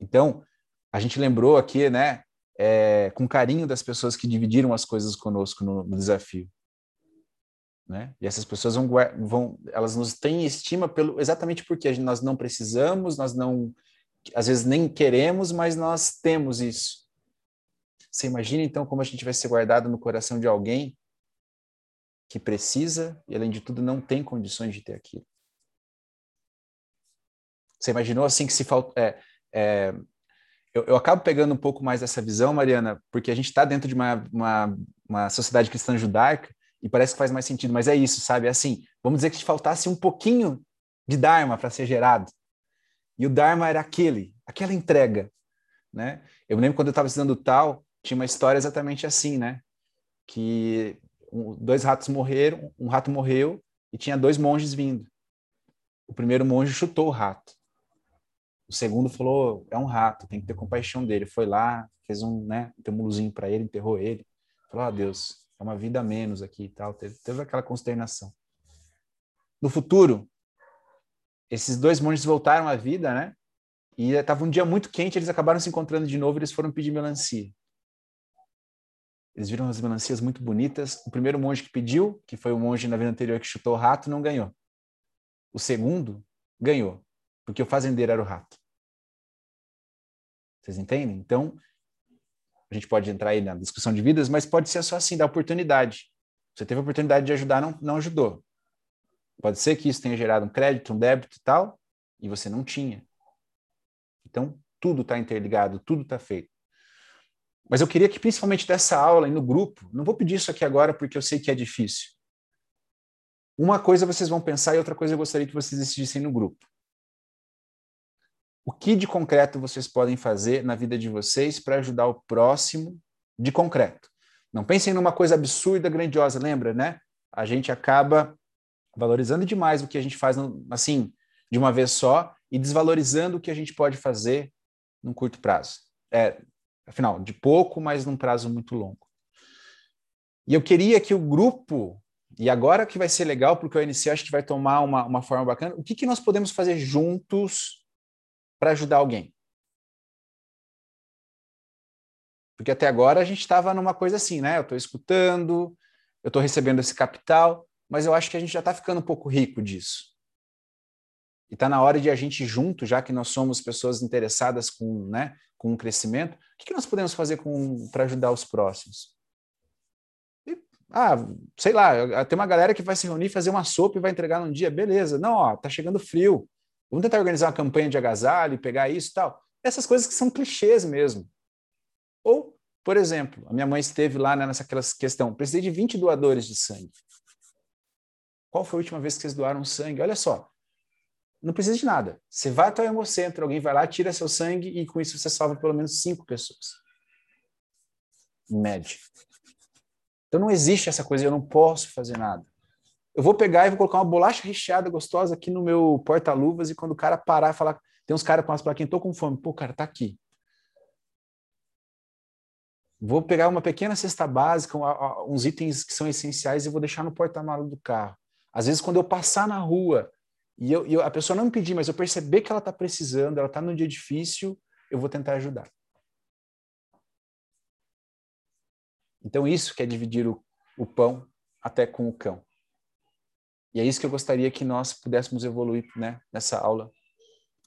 Então, a gente lembrou aqui, né, é, com carinho das pessoas que dividiram as coisas conosco no, no desafio. né? E essas pessoas vão, vão elas nos têm estima pelo exatamente porque nós não precisamos, nós não às vezes nem queremos, mas nós temos isso. Você imagina então como a gente vai ser guardado no coração de alguém que precisa e além de tudo não tem condições de ter aquilo. Você imaginou assim que se falta é, é, eu, eu, acabo pegando um pouco mais dessa visão, Mariana, porque a gente está dentro de uma, uma, uma sociedade cristã judaica e parece que faz mais sentido, mas é isso, sabe? É assim, vamos dizer que te faltasse um pouquinho de Dharma para ser gerado. E o Dharma era aquele, aquela entrega, né? Eu me lembro quando eu estava estudando tal, tinha uma história exatamente assim, né? Que um, dois ratos morreram, um rato morreu e tinha dois monges vindo. O primeiro monge chutou o rato. O segundo falou, é um rato, tem que ter compaixão dele. Foi lá, fez um, né, um para ele, enterrou ele. Falou, ah, Deus, é uma vida a menos aqui e tal. Teve, teve aquela consternação. No futuro, esses dois monges voltaram à vida, né? E estava um dia muito quente, eles acabaram se encontrando de novo, eles foram pedir melancia. Eles viram as melancias muito bonitas. O primeiro monge que pediu, que foi o monge na vida anterior que chutou o rato, não ganhou. O segundo ganhou, porque o fazendeiro era o rato. Vocês entendem? Então, a gente pode entrar aí na discussão de vidas, mas pode ser só assim, da oportunidade. Você teve a oportunidade de ajudar, não, não ajudou. Pode ser que isso tenha gerado um crédito, um débito e tal, e você não tinha. Então, tudo está interligado, tudo está feito. Mas eu queria que, principalmente dessa aula e no grupo, não vou pedir isso aqui agora porque eu sei que é difícil. Uma coisa vocês vão pensar e outra coisa eu gostaria que vocês decidissem no grupo. O que de concreto vocês podem fazer na vida de vocês para ajudar o próximo de concreto? Não pensem numa coisa absurda, grandiosa, lembra, né? A gente acaba valorizando demais o que a gente faz assim, de uma vez só e desvalorizando o que a gente pode fazer num curto prazo. É, afinal, de pouco, mas num prazo muito longo. E eu queria que o grupo, e agora que vai ser legal, porque o ONC acho que vai tomar uma, uma forma bacana, o que, que nós podemos fazer juntos para ajudar alguém. Porque até agora a gente estava numa coisa assim, né? Eu estou escutando, eu estou recebendo esse capital, mas eu acho que a gente já está ficando um pouco rico disso. E está na hora de a gente junto, já que nós somos pessoas interessadas com, né, com o crescimento, o que, que nós podemos fazer para ajudar os próximos? E, ah, sei lá, tem uma galera que vai se reunir, fazer uma sopa e vai entregar num dia, beleza. Não, ó, tá chegando frio. Vamos tentar organizar uma campanha de agasalho, pegar isso e tal. Essas coisas que são clichês mesmo. Ou, por exemplo, a minha mãe esteve lá né, nessa questão, precisei de 20 doadores de sangue. Qual foi a última vez que vocês doaram sangue? Olha só, não precisa de nada. Você vai até o hemocentro, alguém vai lá, tira seu sangue e com isso você salva pelo menos cinco pessoas. Em média. Então não existe essa coisa, eu não posso fazer nada eu vou pegar e vou colocar uma bolacha recheada gostosa aqui no meu porta-luvas e quando o cara parar e falar, tem uns caras com as plaquinhas, tô com fome, pô, cara, tá aqui. Vou pegar uma pequena cesta básica, uns itens que são essenciais e vou deixar no porta-malas do carro. Às vezes, quando eu passar na rua e, eu, e a pessoa não me pedir, mas eu perceber que ela está precisando, ela está num dia difícil, eu vou tentar ajudar. Então, isso que é dividir o, o pão até com o cão. E é isso que eu gostaria que nós pudéssemos evoluir né, nessa aula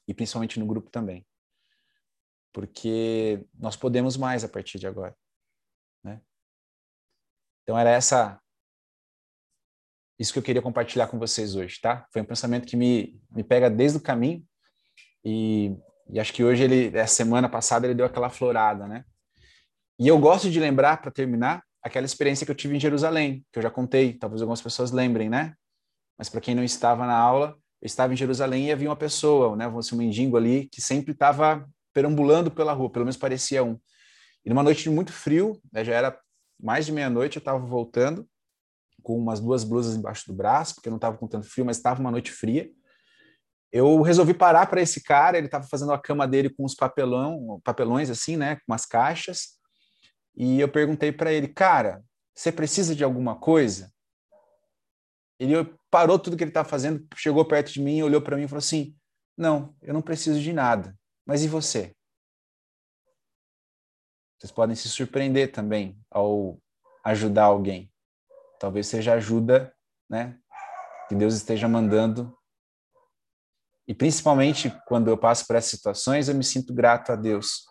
e principalmente no grupo também. Porque nós podemos mais a partir de agora. Né? Então era essa isso que eu queria compartilhar com vocês hoje, tá? Foi um pensamento que me, me pega desde o caminho e, e acho que hoje ele, essa semana passada, ele deu aquela florada, né? E eu gosto de lembrar, para terminar, aquela experiência que eu tive em Jerusalém, que eu já contei, talvez algumas pessoas lembrem, né? mas para quem não estava na aula, eu estava em Jerusalém e havia uma pessoa, né, um mendigo ali, que sempre estava perambulando pela rua, pelo menos parecia um. E numa noite de muito frio, né, já era mais de meia-noite, eu estava voltando com umas duas blusas embaixo do braço, porque eu não estava com tanto frio, mas estava uma noite fria. Eu resolvi parar para esse cara, ele estava fazendo a cama dele com uns papelão, papelões assim, né, com umas caixas. E eu perguntei para ele, cara, você precisa de alguma coisa? Ele parou tudo que ele estava fazendo, chegou perto de mim, olhou para mim e falou assim: Não, eu não preciso de nada. Mas e você? Vocês podem se surpreender também ao ajudar alguém. Talvez seja ajuda né? Que Deus esteja mandando. E principalmente quando eu passo por essas situações, eu me sinto grato a Deus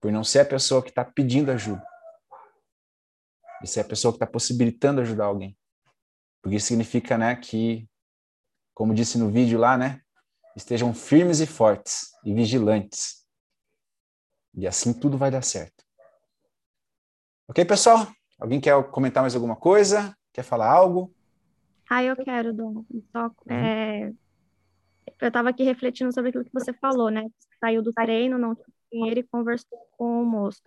por não ser a pessoa que está pedindo ajuda, e ser a pessoa que está possibilitando ajudar alguém. Porque isso significa, né, que, como disse no vídeo lá, né, estejam firmes e fortes e vigilantes. E assim tudo vai dar certo. Ok, pessoal? Alguém quer comentar mais alguma coisa? Quer falar algo? Ah, eu quero, Dom. Só, uhum. é... Eu estava aqui refletindo sobre aquilo que você falou, né? Saiu do treino, não tinha dinheiro e conversou com o moço.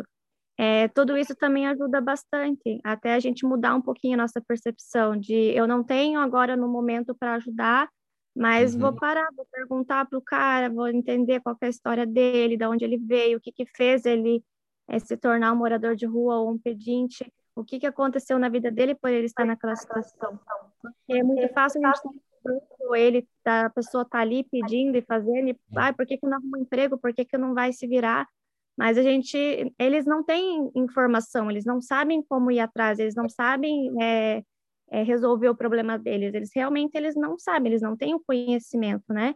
É, tudo isso também ajuda bastante, até a gente mudar um pouquinho a nossa percepção de eu não tenho agora no momento para ajudar, mas uhum. vou parar, vou perguntar para o cara, vou entender qual é a história dele, de onde ele veio, o que, que fez ele é, se tornar um morador de rua ou um pedinte, o que, que aconteceu na vida dele por ele estar naquela situação. Porque é muito fácil a gente ele, a pessoa tá ali pedindo e fazendo, e, ah, por que, que não arruma um emprego, por que, que não vai se virar? Mas a gente, eles não têm informação, eles não sabem como ir atrás, eles não sabem é, é, resolver o problema deles, eles realmente eles não sabem, eles não têm o conhecimento, né?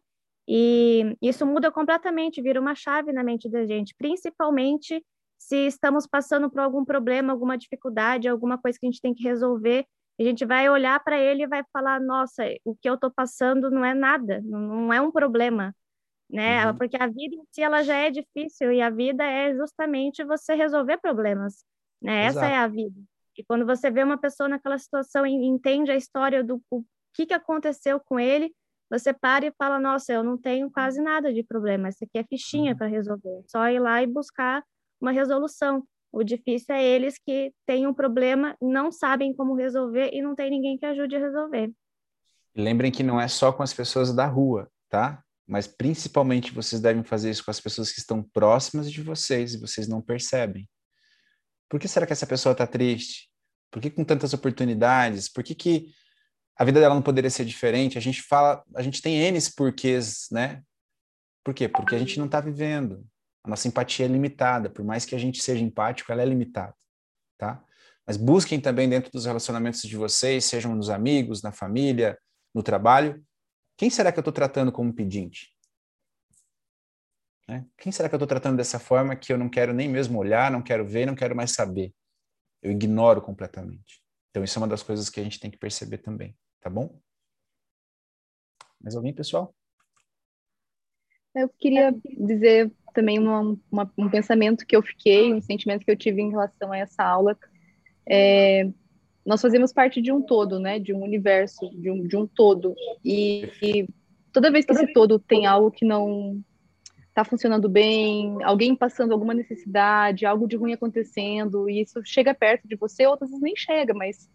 E isso muda completamente, vira uma chave na mente da gente, principalmente se estamos passando por algum problema, alguma dificuldade, alguma coisa que a gente tem que resolver, a gente vai olhar para ele e vai falar: nossa, o que eu estou passando não é nada, não é um problema, né? Uhum. Porque a vida em si ela já é difícil e a vida é justamente você resolver problemas, né? Exato. Essa é a vida. E quando você vê uma pessoa naquela situação e entende a história do o que, que aconteceu com ele, você para e fala: nossa, eu não tenho quase nada de problema, essa aqui é fichinha uhum. para resolver, só ir lá e buscar uma resolução. O difícil é eles que têm um problema, não sabem como resolver e não tem ninguém que ajude a resolver. Lembrem que não é só com as pessoas da rua, tá? Mas principalmente vocês devem fazer isso com as pessoas que estão próximas de vocês e vocês não percebem. Por que será que essa pessoa está triste? Por que com tantas oportunidades? Por que, que a vida dela não poderia ser diferente? A gente fala, a gente tem N porquês, né? Por quê? Porque a gente não está vivendo. A nossa empatia é limitada, por mais que a gente seja empático, ela é limitada, tá? Mas busquem também dentro dos relacionamentos de vocês, sejam nos amigos, na família, no trabalho, quem será que eu estou tratando como pedinte? Né? Quem será que eu estou tratando dessa forma que eu não quero nem mesmo olhar, não quero ver, não quero mais saber? Eu ignoro completamente. Então, isso é uma das coisas que a gente tem que perceber também, tá bom? Mais alguém, pessoal? Eu queria dizer também uma, uma, um pensamento que eu fiquei, um sentimento que eu tive em relação a essa aula. É, nós fazemos parte de um todo, né? De um universo, de um, de um todo. E, e toda vez que esse todo tem algo que não está funcionando bem, alguém passando alguma necessidade, algo de ruim acontecendo, e isso chega perto de você, outras vezes nem chega, mas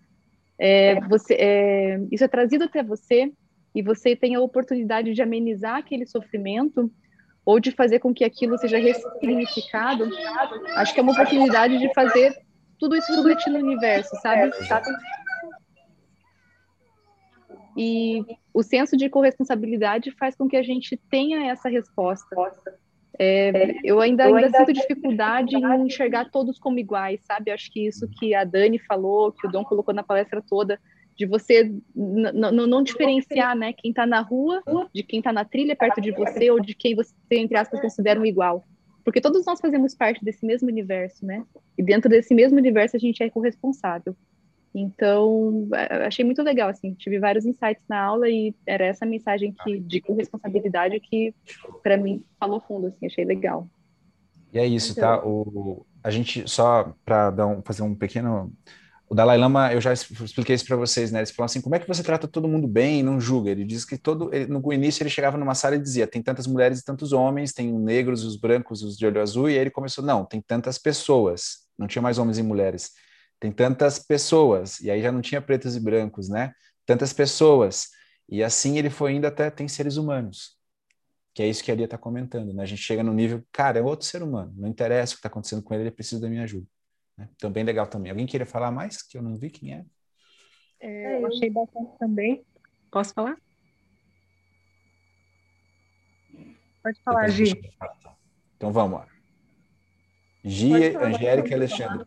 é, você, é, isso é trazido até você e você tem a oportunidade de amenizar aquele sofrimento ou de fazer com que aquilo seja ressignificado, acho que é uma oportunidade de fazer tudo isso refletir no universo, sabe? E o senso de corresponsabilidade faz com que a gente tenha essa resposta. É, eu ainda, ainda sinto dificuldade em enxergar todos como iguais, sabe? Acho que isso que a Dani falou, que o Dom colocou na palestra toda, de você não diferenciar, né, quem está na rua de quem está na trilha perto de você ou de quem você, entre aspas, considera um igual. Porque todos nós fazemos parte desse mesmo universo, né? E dentro desse mesmo universo a gente é corresponsável. Então, achei muito legal, assim, tive vários insights na aula e era essa mensagem que, de corresponsabilidade que, para mim, falou fundo, assim, achei legal. E é isso, tá? então, tá? O, a gente, só para um, fazer um pequeno o Dalai Lama, eu já expliquei isso para vocês, né? Eles falam assim: como é que você trata todo mundo bem e não julga? Ele diz que todo. Ele, no início ele chegava numa sala e dizia: tem tantas mulheres e tantos homens, tem negros, os brancos, os de olho azul, e aí ele começou: não, tem tantas pessoas. Não tinha mais homens e mulheres. Tem tantas pessoas, e aí já não tinha pretos e brancos, né? Tantas pessoas. E assim ele foi indo até tem seres humanos. Que é isso que a Lia está comentando, né? A gente chega no nível, cara, é outro ser humano, não interessa o que está acontecendo com ele, ele precisa da minha ajuda. Né? Então, bem legal também. Alguém queria falar mais? Que eu não vi quem é. é eu achei bastante também. Posso falar? Pode falar, Gi. Então, vamos lá. Gi, Angélica e Alexandre.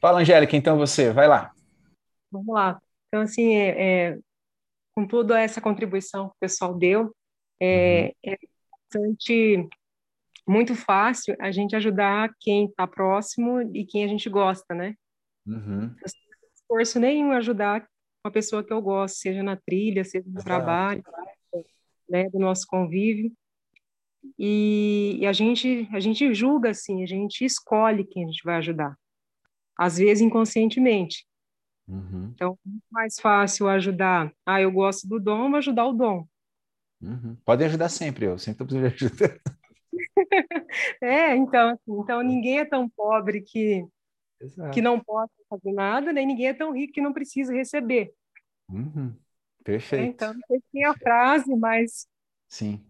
Fala, Angélica, então você, vai lá. Vamos lá. Então, assim, é, é com toda essa contribuição que o pessoal deu, é, uhum. é bastante, muito fácil a gente ajudar quem está próximo e quem a gente gosta, né? Uhum. Não esforço nenhum ajudar uma pessoa que eu gosto, seja na trilha, seja no trabalho, né, do nosso convívio. E, e, a gente a gente julga assim, a gente escolhe quem a gente vai ajudar, às vezes inconscientemente. Uhum. Então, é mais fácil ajudar. Ah, eu gosto do dom, vou ajudar o dom. Uhum. Podem ajudar sempre, eu sempre preciso de ajuda. (laughs) (laughs) é, então, então ninguém é tão pobre que que não possa fazer nada, nem ninguém é tão rico que não precisa receber. Uhum. Perfeito. É, então, não sei se a frase, mas sim,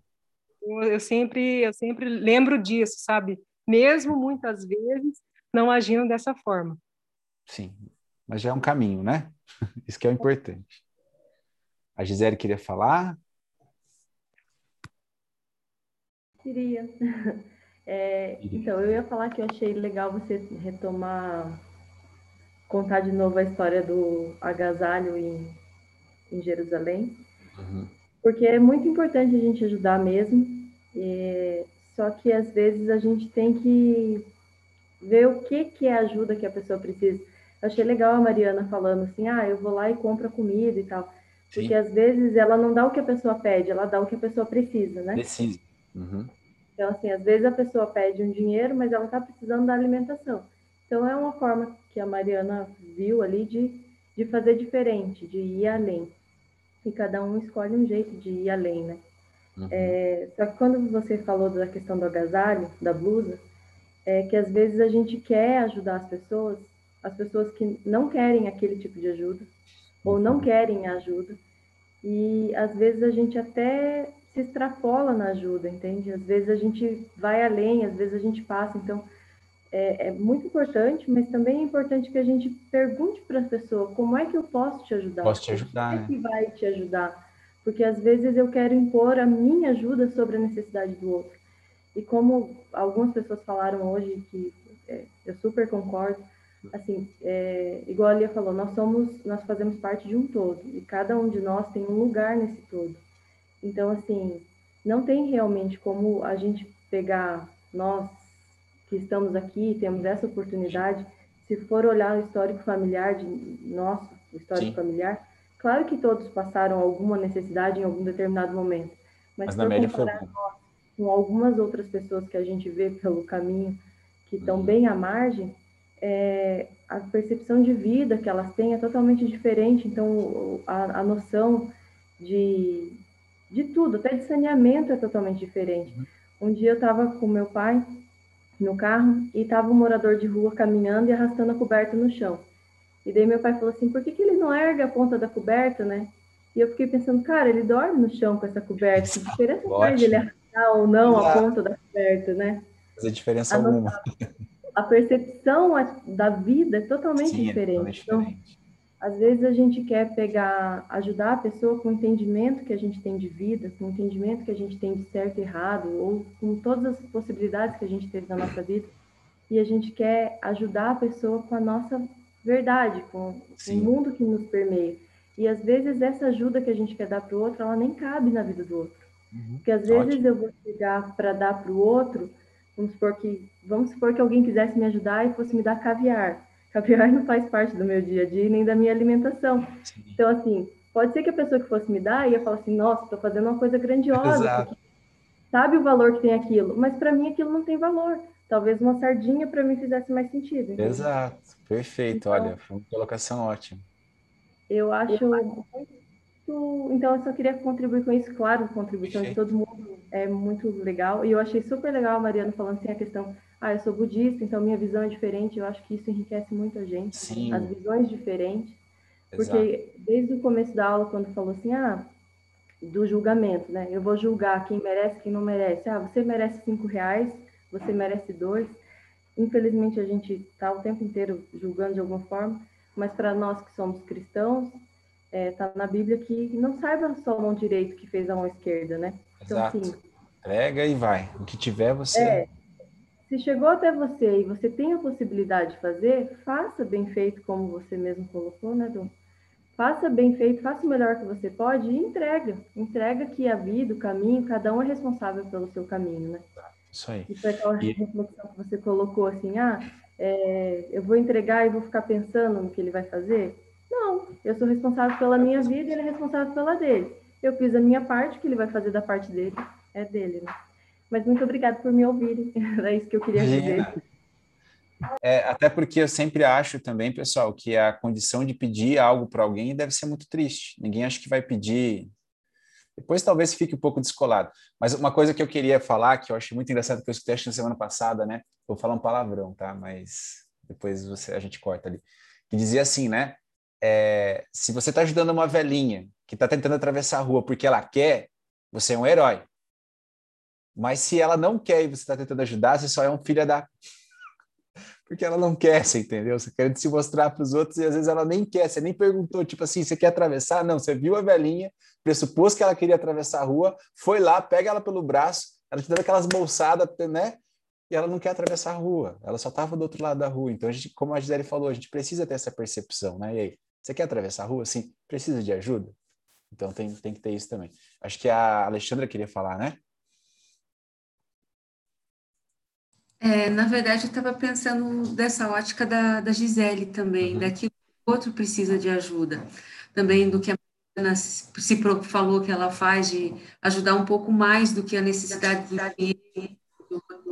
eu, eu sempre eu sempre lembro disso, sabe? Mesmo muitas vezes não agindo dessa forma. Sim, mas já é um caminho, né? (laughs) Isso que é o importante. A Gisele queria falar? Queria. (laughs) É, então, eu ia falar que eu achei legal você retomar, contar de novo a história do agasalho em, em Jerusalém, uhum. porque é muito importante a gente ajudar mesmo, é, só que às vezes a gente tem que ver o que, que é a ajuda que a pessoa precisa. Eu achei legal a Mariana falando assim, ah, eu vou lá e compro comida e tal. Sim. Porque às vezes ela não dá o que a pessoa pede, ela dá o que a pessoa precisa, né? Precisa. Uhum. Então, assim, às vezes a pessoa pede um dinheiro, mas ela está precisando da alimentação. Então, é uma forma que a Mariana viu ali de, de fazer diferente, de ir além. E cada um escolhe um jeito de ir além, né? Uhum. É, só que quando você falou da questão do agasalho, da blusa, é que às vezes a gente quer ajudar as pessoas, as pessoas que não querem aquele tipo de ajuda ou não querem ajuda. E às vezes a gente até se extrapola na ajuda, entende? Às vezes a gente vai além, às vezes a gente passa. Então é, é muito importante, mas também é importante que a gente pergunte para a pessoa como é que eu posso te ajudar? Posso te ajudar, é que vai te ajudar? Porque às vezes eu quero impor a minha ajuda sobre a necessidade do outro. E como algumas pessoas falaram hoje, que é, eu super concordo, assim, é, igual a Lia falou, nós somos, nós fazemos parte de um todo e cada um de nós tem um lugar nesse todo. Então, assim, não tem realmente como a gente pegar nós que estamos aqui, temos essa oportunidade, se for olhar o histórico familiar de nosso, o histórico Sim. familiar, claro que todos passaram alguma necessidade em algum determinado momento, mas, mas na média foi com algumas outras pessoas que a gente vê pelo caminho que estão uhum. bem à margem, é, a percepção de vida que elas têm é totalmente diferente. Então, a, a noção de, de tudo, até de saneamento é totalmente diferente. Uhum. Um dia eu estava com meu pai no carro e estava um morador de rua caminhando e arrastando a coberta no chão. E daí meu pai falou assim: por que, que ele não ergue a ponta da coberta, né? E eu fiquei pensando, cara, ele dorme no chão com essa coberta. Que diferença faz ele arrastar ou não Exato. a ponta da coberta, né? Fazer diferença a alguma. a percepção da vida é totalmente Sim, diferente. É totalmente então, diferente. Às vezes a gente quer pegar, ajudar a pessoa com o entendimento que a gente tem de vida, com o entendimento que a gente tem de certo e errado, ou com todas as possibilidades que a gente teve na nossa vida, e a gente quer ajudar a pessoa com a nossa verdade, com Sim. o mundo que nos permeia. E às vezes essa ajuda que a gente quer dar para o outro, ela nem cabe na vida do outro. Uhum. Porque às vezes Ótimo. eu vou chegar para dar para o outro Vamos supor que, vamos supor que alguém quisesse me ajudar e fosse me dar caviar. Caviar não faz parte do meu dia a dia nem da minha alimentação. Sim. Então, assim, pode ser que a pessoa que fosse me dar ia falar assim: nossa, estou fazendo uma coisa grandiosa. Sabe o valor que tem aquilo, mas para mim aquilo não tem valor. Talvez uma sardinha para mim fizesse mais sentido. Entendeu? Exato, perfeito. Então, Olha, foi uma colocação ótima. Eu acho então, eu só queria contribuir com isso, claro, a contribuição de todo mundo é muito legal. E eu achei super legal a Mariana falando assim a questão, ah, eu sou budista, então minha visão é diferente. Eu acho que isso enriquece muito a gente, Sim. as visões diferentes. Porque desde o começo da aula, quando falou assim, ah, do julgamento, né? Eu vou julgar quem merece, quem não merece. Ah, você merece cinco reais, você merece dois. Infelizmente, a gente está o tempo inteiro julgando de alguma forma, mas para nós que somos cristãos, está é, tá na Bíblia que não saiba só a mão direita que fez a mão esquerda, né? Então, Exato. Assim, Pega e vai. O que tiver, você. É, se chegou até você e você tem a possibilidade de fazer, faça bem feito, como você mesmo colocou, né, Dom? Faça bem feito, faça o melhor que você pode e entrega. Entrega que a vida, o caminho, cada um é responsável pelo seu caminho, né? Isso aí. Isso é aquela e... reflexão que você colocou assim, ah, é, eu vou entregar e vou ficar pensando no que ele vai fazer? Não, eu sou responsável pela minha vida e ele é responsável pela dele. Eu fiz a minha parte, o que ele vai fazer da parte dele é dele, né? Mas muito obrigada por me ouvirem. (laughs) É isso que eu queria dizer. É, até porque eu sempre acho também, pessoal, que a condição de pedir algo para alguém deve ser muito triste. Ninguém acha que vai pedir. Depois talvez fique um pouco descolado. Mas uma coisa que eu queria falar, que eu achei muito engraçado, que eu escutei na semana passada, né? Vou falar um palavrão, tá? Mas depois você, a gente corta ali. Que dizia assim, né? É, se você está ajudando uma velhinha que está tentando atravessar a rua porque ela quer, você é um herói. Mas se ela não quer e você está tentando ajudar, você só é um filho da. (laughs) Porque ela não quer, você entendeu? Você quer se mostrar para os outros e às vezes ela nem quer, você nem perguntou, tipo assim, você quer atravessar? Não, você viu a velhinha, pressupôs que ela queria atravessar a rua, foi lá, pega ela pelo braço, ela te dando aquelas bolsadas, né? E ela não quer atravessar a rua, ela só estava do outro lado da rua. Então, a gente, como a Gisele falou, a gente precisa ter essa percepção, né? E aí, você quer atravessar a rua? Sim. Precisa de ajuda? Então, tem, tem que ter isso também. Acho que a Alexandra queria falar, né? É, na verdade, eu estava pensando dessa ótica da, da Gisele também, uhum. daquilo que o outro precisa de ajuda. Também do que a Ana se falou que ela faz de ajudar um pouco mais do que a necessidade do cliente,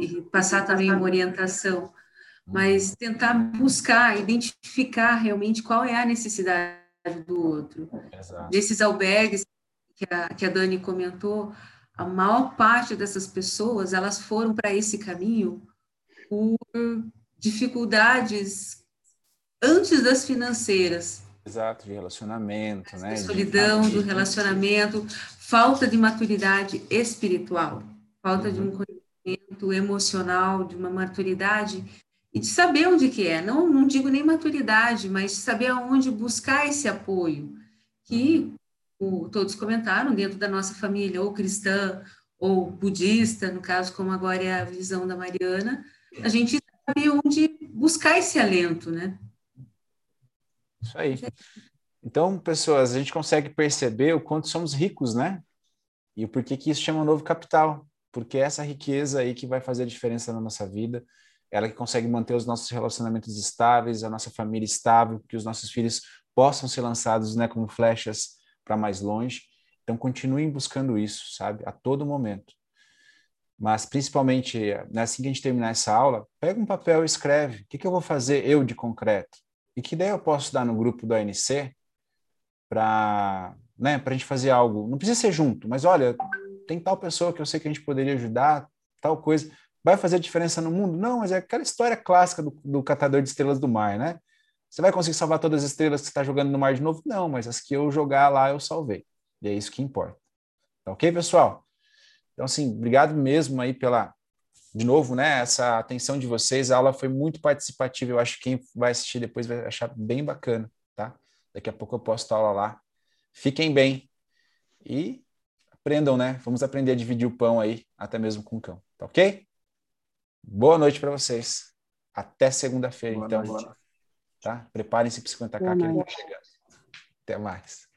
e passar também uma orientação, mas tentar buscar, identificar realmente qual é a necessidade do outro. Exato. Desses albergues que a, que a Dani comentou, a maior parte dessas pessoas, elas foram para esse caminho por dificuldades antes das financeiras. Exato, de relacionamento, né? solidão de... do relacionamento, falta de maturidade espiritual, falta uhum. de um conhecimento emocional, de uma maturidade e de saber onde que é. Não, não digo nem maturidade, mas saber aonde buscar esse apoio, que o, todos comentaram dentro da nossa família, ou cristã, ou budista, no caso, como agora é a visão da Mariana, a gente sabe onde buscar esse alento, né? Isso aí. Então, pessoas, a gente consegue perceber o quanto somos ricos, né? E o porquê que isso chama novo capital. Porque é essa riqueza aí que vai fazer a diferença na nossa vida, ela que consegue manter os nossos relacionamentos estáveis, a nossa família estável, que os nossos filhos possam ser lançados, né, como flechas para mais longe. Então, continuem buscando isso, sabe? A todo momento. Mas, principalmente, né, assim que a gente terminar essa aula, pega um papel e escreve. O que, que eu vou fazer eu de concreto? E que ideia eu posso dar no grupo do ANC para né, a gente fazer algo? Não precisa ser junto, mas olha, tem tal pessoa que eu sei que a gente poderia ajudar, tal coisa. Vai fazer diferença no mundo? Não, mas é aquela história clássica do, do catador de estrelas do mar, né? Você vai conseguir salvar todas as estrelas que você está jogando no mar de novo? Não, mas as que eu jogar lá eu salvei. E é isso que importa. Tá ok, pessoal? Então, assim, obrigado mesmo aí pela, de novo, né, essa atenção de vocês. A aula foi muito participativa. Eu acho que quem vai assistir depois vai achar bem bacana, tá? Daqui a pouco eu posto a aula lá. Fiquem bem e aprendam, né? Vamos aprender a dividir o pão aí, até mesmo com o cão, tá ok? Boa noite para vocês. Até segunda-feira, então. Noite. Tá? Preparem-se para 50k que ele tá chegando. Até mais.